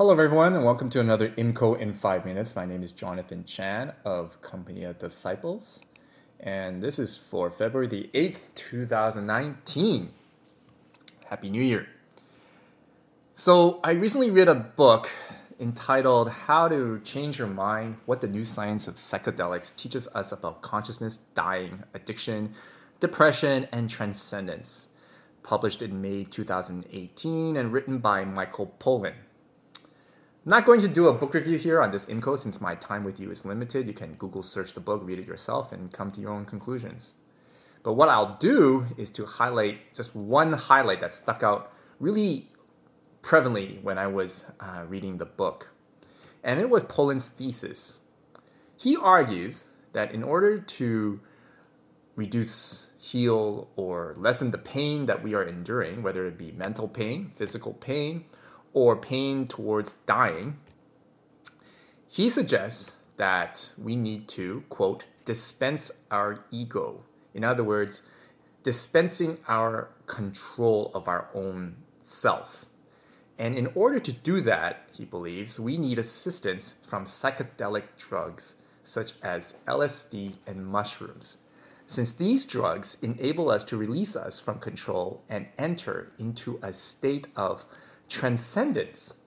Hello, everyone, and welcome to another IMCO in five minutes. My name is Jonathan Chan of Company of Disciples, and this is for February the 8th, 2019. Happy New Year. So, I recently read a book entitled How to Change Your Mind What the New Science of Psychedelics Teaches Us About Consciousness, Dying, Addiction, Depression, and Transcendence, published in May 2018 and written by Michael Pollan. I'm not going to do a book review here on this IMCO since my time with you is limited. You can Google search the book, read it yourself, and come to your own conclusions. But what I'll do is to highlight just one highlight that stuck out really prevalently when I was uh, reading the book. And it was Pollan's thesis. He argues that in order to reduce, heal, or lessen the pain that we are enduring, whether it be mental pain, physical pain, or pain towards dying, he suggests that we need to, quote, dispense our ego. In other words, dispensing our control of our own self. And in order to do that, he believes, we need assistance from psychedelic drugs such as LSD and mushrooms, since these drugs enable us to release us from control and enter into a state of transcendence.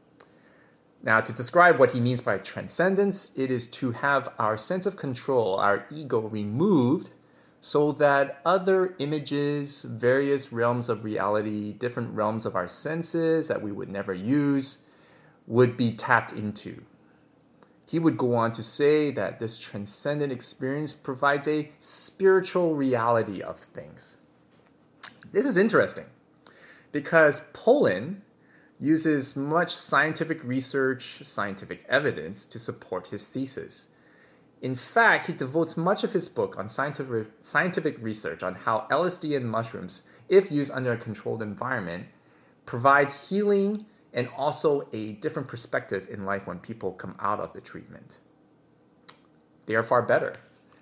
Now, to describe what he means by transcendence, it is to have our sense of control, our ego removed, so that other images, various realms of reality, different realms of our senses that we would never use, would be tapped into. He would go on to say that this transcendent experience provides a spiritual reality of things. This is interesting because Pollan uses much scientific research, scientific evidence to support his thesis. In fact, he devotes much of his book on scientific, scientific research on how LSD and mushrooms, if used under a controlled environment, provides healing and also a different perspective in life when people come out of the treatment. They are far better.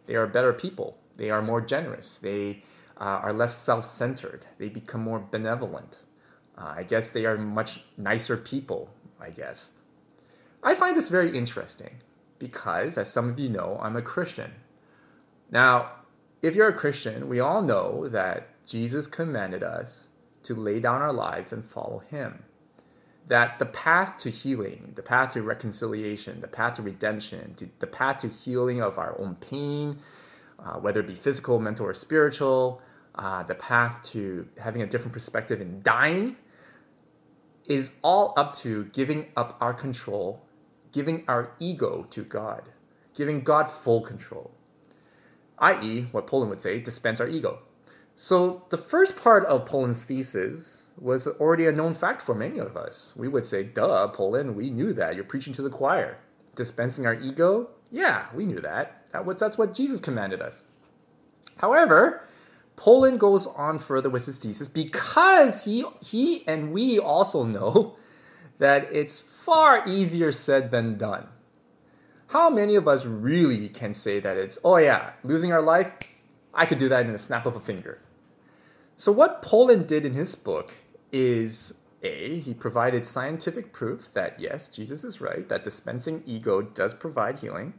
They are better people. They are more generous. They uh, are less self centered. They become more benevolent. Uh, I guess they are much nicer people, I guess. I find this very interesting because, as some of you know, I'm a Christian. Now, if you're a Christian, we all know that Jesus commanded us to lay down our lives and follow Him. That the path to healing, the path to reconciliation, the path to redemption, to, the path to healing of our own pain, uh, whether it be physical, mental, or spiritual, uh, the path to having a different perspective in dying is all up to giving up our control, giving our ego to God, giving God full control, i.e., what Pollan would say, dispense our ego. So the first part of Pollan's thesis was already a known fact for many of us. We would say, duh, Pollan, we knew that. You're preaching to the choir. Dispensing our ego? Yeah, we knew that. That's what Jesus commanded us. However, Pollan goes on further with his thesis because he he and we also know that it's far easier said than done. How many of us really can say that it's oh yeah, losing our life, I could do that in a snap of a finger. So what Pollan did in his book is a, he provided scientific proof that yes, Jesus is right, that dispensing ego does provide healing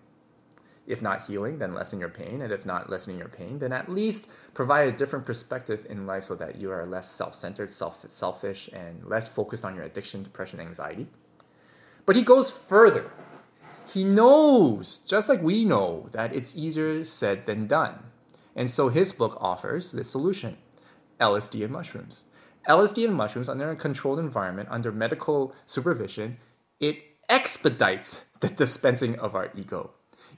if not healing, then lessen your pain. And if not lessening your pain, then at least provide a different perspective in life so that you are less self centered, self- selfish, and less focused on your addiction, depression, anxiety. But he goes further. He knows, just like we know, that it's easier said than done. And so his book offers this solution LSD and mushrooms. LSD and mushrooms, under a controlled environment, under medical supervision, it expedites the dispensing of our ego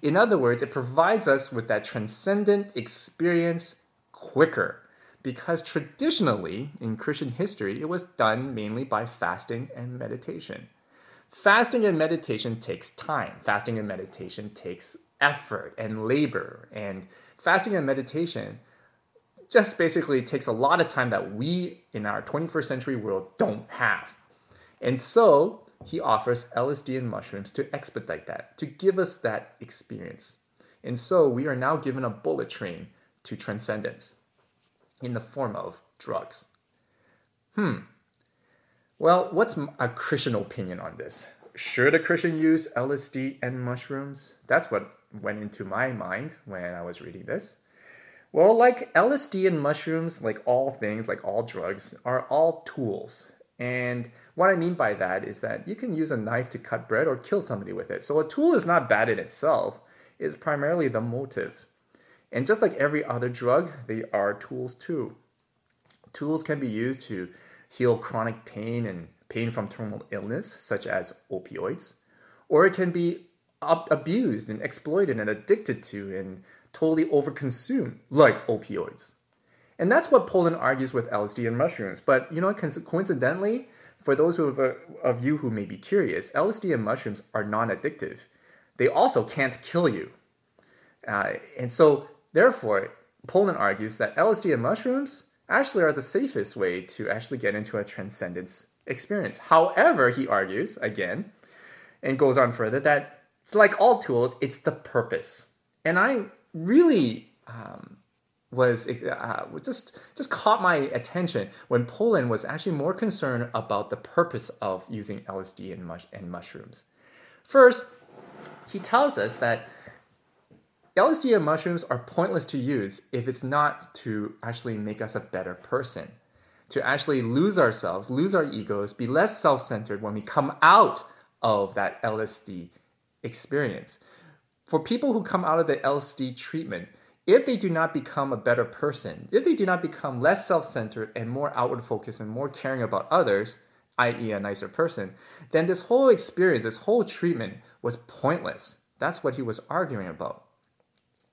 in other words, it provides us with that transcendent experience quicker because traditionally in Christian history, it was done mainly by fasting and meditation. Fasting and meditation takes time. Fasting and meditation takes effort and labor. And fasting and meditation just basically takes a lot of time that we in our 21st century world don't have. And so he offers LSD and mushrooms to expedite that, to give us that experience. And so we are now given a bullet train to transcendence in the form of drugs. Hmm. Well, what's a Christian opinion on this? should a Christian use LSD and mushrooms? That's what went into my mind when I was reading this. Well, like LSD and mushrooms, like all things, like all drugs, are all tools. And what I mean by that is that you can use a knife to cut bread or kill somebody with it. So a tool is not bad in itself, it's primarily the motive. And just like every other drug, they are tools too. Tools can be used to heal chronic pain and pain from terminal illness, such as opioids, or it can be abused and exploited and addicted to and totally overconsumed, like opioids. And that's what Pollan argues with LSD and mushrooms. But you know, coincidentally, for those of, of you who may be curious, LSD and mushrooms are non addictive. They also can't kill you. Uh, and so, therefore, Pollan argues that LSD and mushrooms actually are the safest way to actually get into a transcendence experience. However, he argues, again, and goes on further, that it's like all tools, it's the purpose. And I really um, was uh, just just caught my attention when Pollan was actually more concerned about the purpose of using LSD and, mush- and mushrooms. First, he tells us that LSD and mushrooms are pointless to use if it's not to actually make us a better person, to actually lose ourselves, lose our egos, be less self centered when we come out of that LSD experience. For people who come out of the LSD treatment, if they do not become a better person, if they do not become less self centered and more outward focused and more caring about others, i.e., a nicer person, then this whole experience, this whole treatment was pointless. That's what he was arguing about.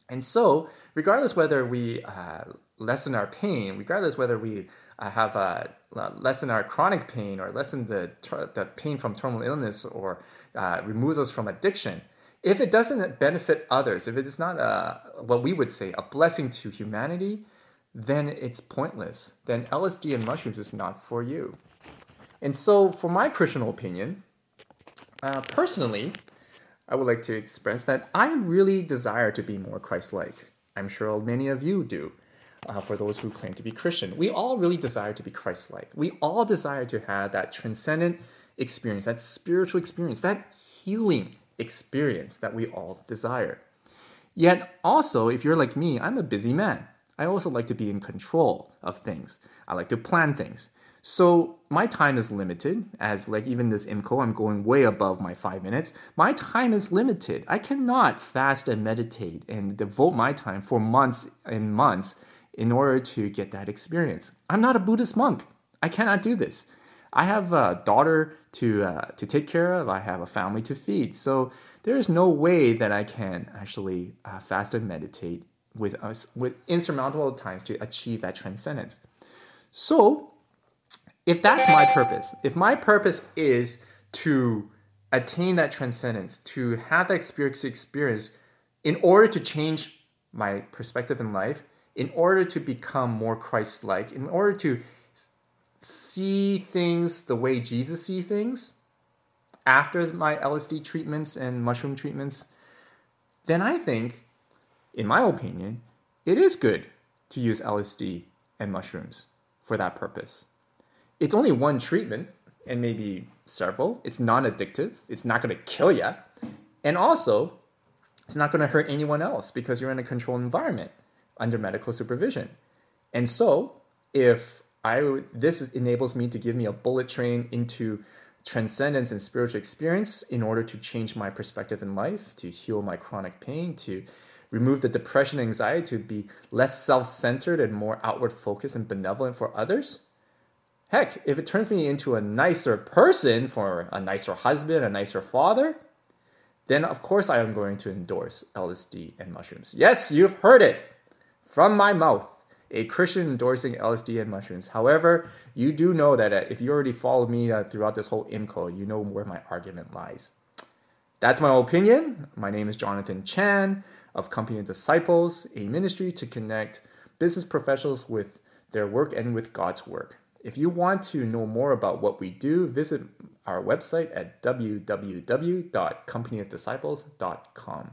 And so, regardless whether we uh, lessen our pain, regardless whether we uh, have uh, lessen our chronic pain or lessen the, the pain from terminal illness or uh, removes us from addiction, if it doesn't benefit others, if it is not a, what we would say a blessing to humanity, then it's pointless. Then LSD and mushrooms is not for you. And so, for my Christian opinion, uh, personally, I would like to express that I really desire to be more Christ like. I'm sure many of you do. Uh, for those who claim to be Christian, we all really desire to be Christ like. We all desire to have that transcendent experience, that spiritual experience, that healing experience that we all desire. Yet, also, if you're like me, I'm a busy man. I also like to be in control of things. I like to plan things. So my time is limited, as like even this IMCO, I'm going way above my five minutes. My time is limited. I cannot fast and meditate and devote my time for months and months in order to get that experience. I'm not a Buddhist monk. I cannot do this. I have a daughter to uh, to take care of. I have a family to feed. So there is no way that I can actually uh, fast and meditate with us with insurmountable times to achieve that transcendence. So if that's my purpose, if my purpose is to attain that transcendence, to have that experience experience in order to change my perspective in life, in order to become more Christ-like, in order to see things the way Jesus see things after my LSD treatments and mushroom treatments, then I think, in my opinion, it is good to use LSD and mushrooms for that purpose. It's only one treatment and maybe several. It's non addictive, it's not going to kill you. And also, it's not going to hurt anyone else because you're in a controlled environment under medical supervision. And so, if I this enables me to give me a bullet train into transcendence and spiritual experience in order to change my perspective in life, to heal my chronic pain, to remove the depression and anxiety, to be less self-centered and more outward focused and benevolent for others. Heck, if it turns me into a nicer person for a nicer husband, a nicer father, then of course I am going to endorse LSD and mushrooms. Yes, you've heard it from my mouth a Christian endorsing LSD and mushrooms. However, you do know that uh, if you already followed me uh, throughout this whole IMCO, you know where my argument lies. That's my opinion. My name is Jonathan Chan of Company of Disciples, a ministry to connect business professionals with their work and with God's work. If you want to know more about what we do, visit our website at www.companyofdisciples.com.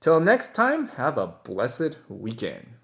Till next time, have a blessed weekend.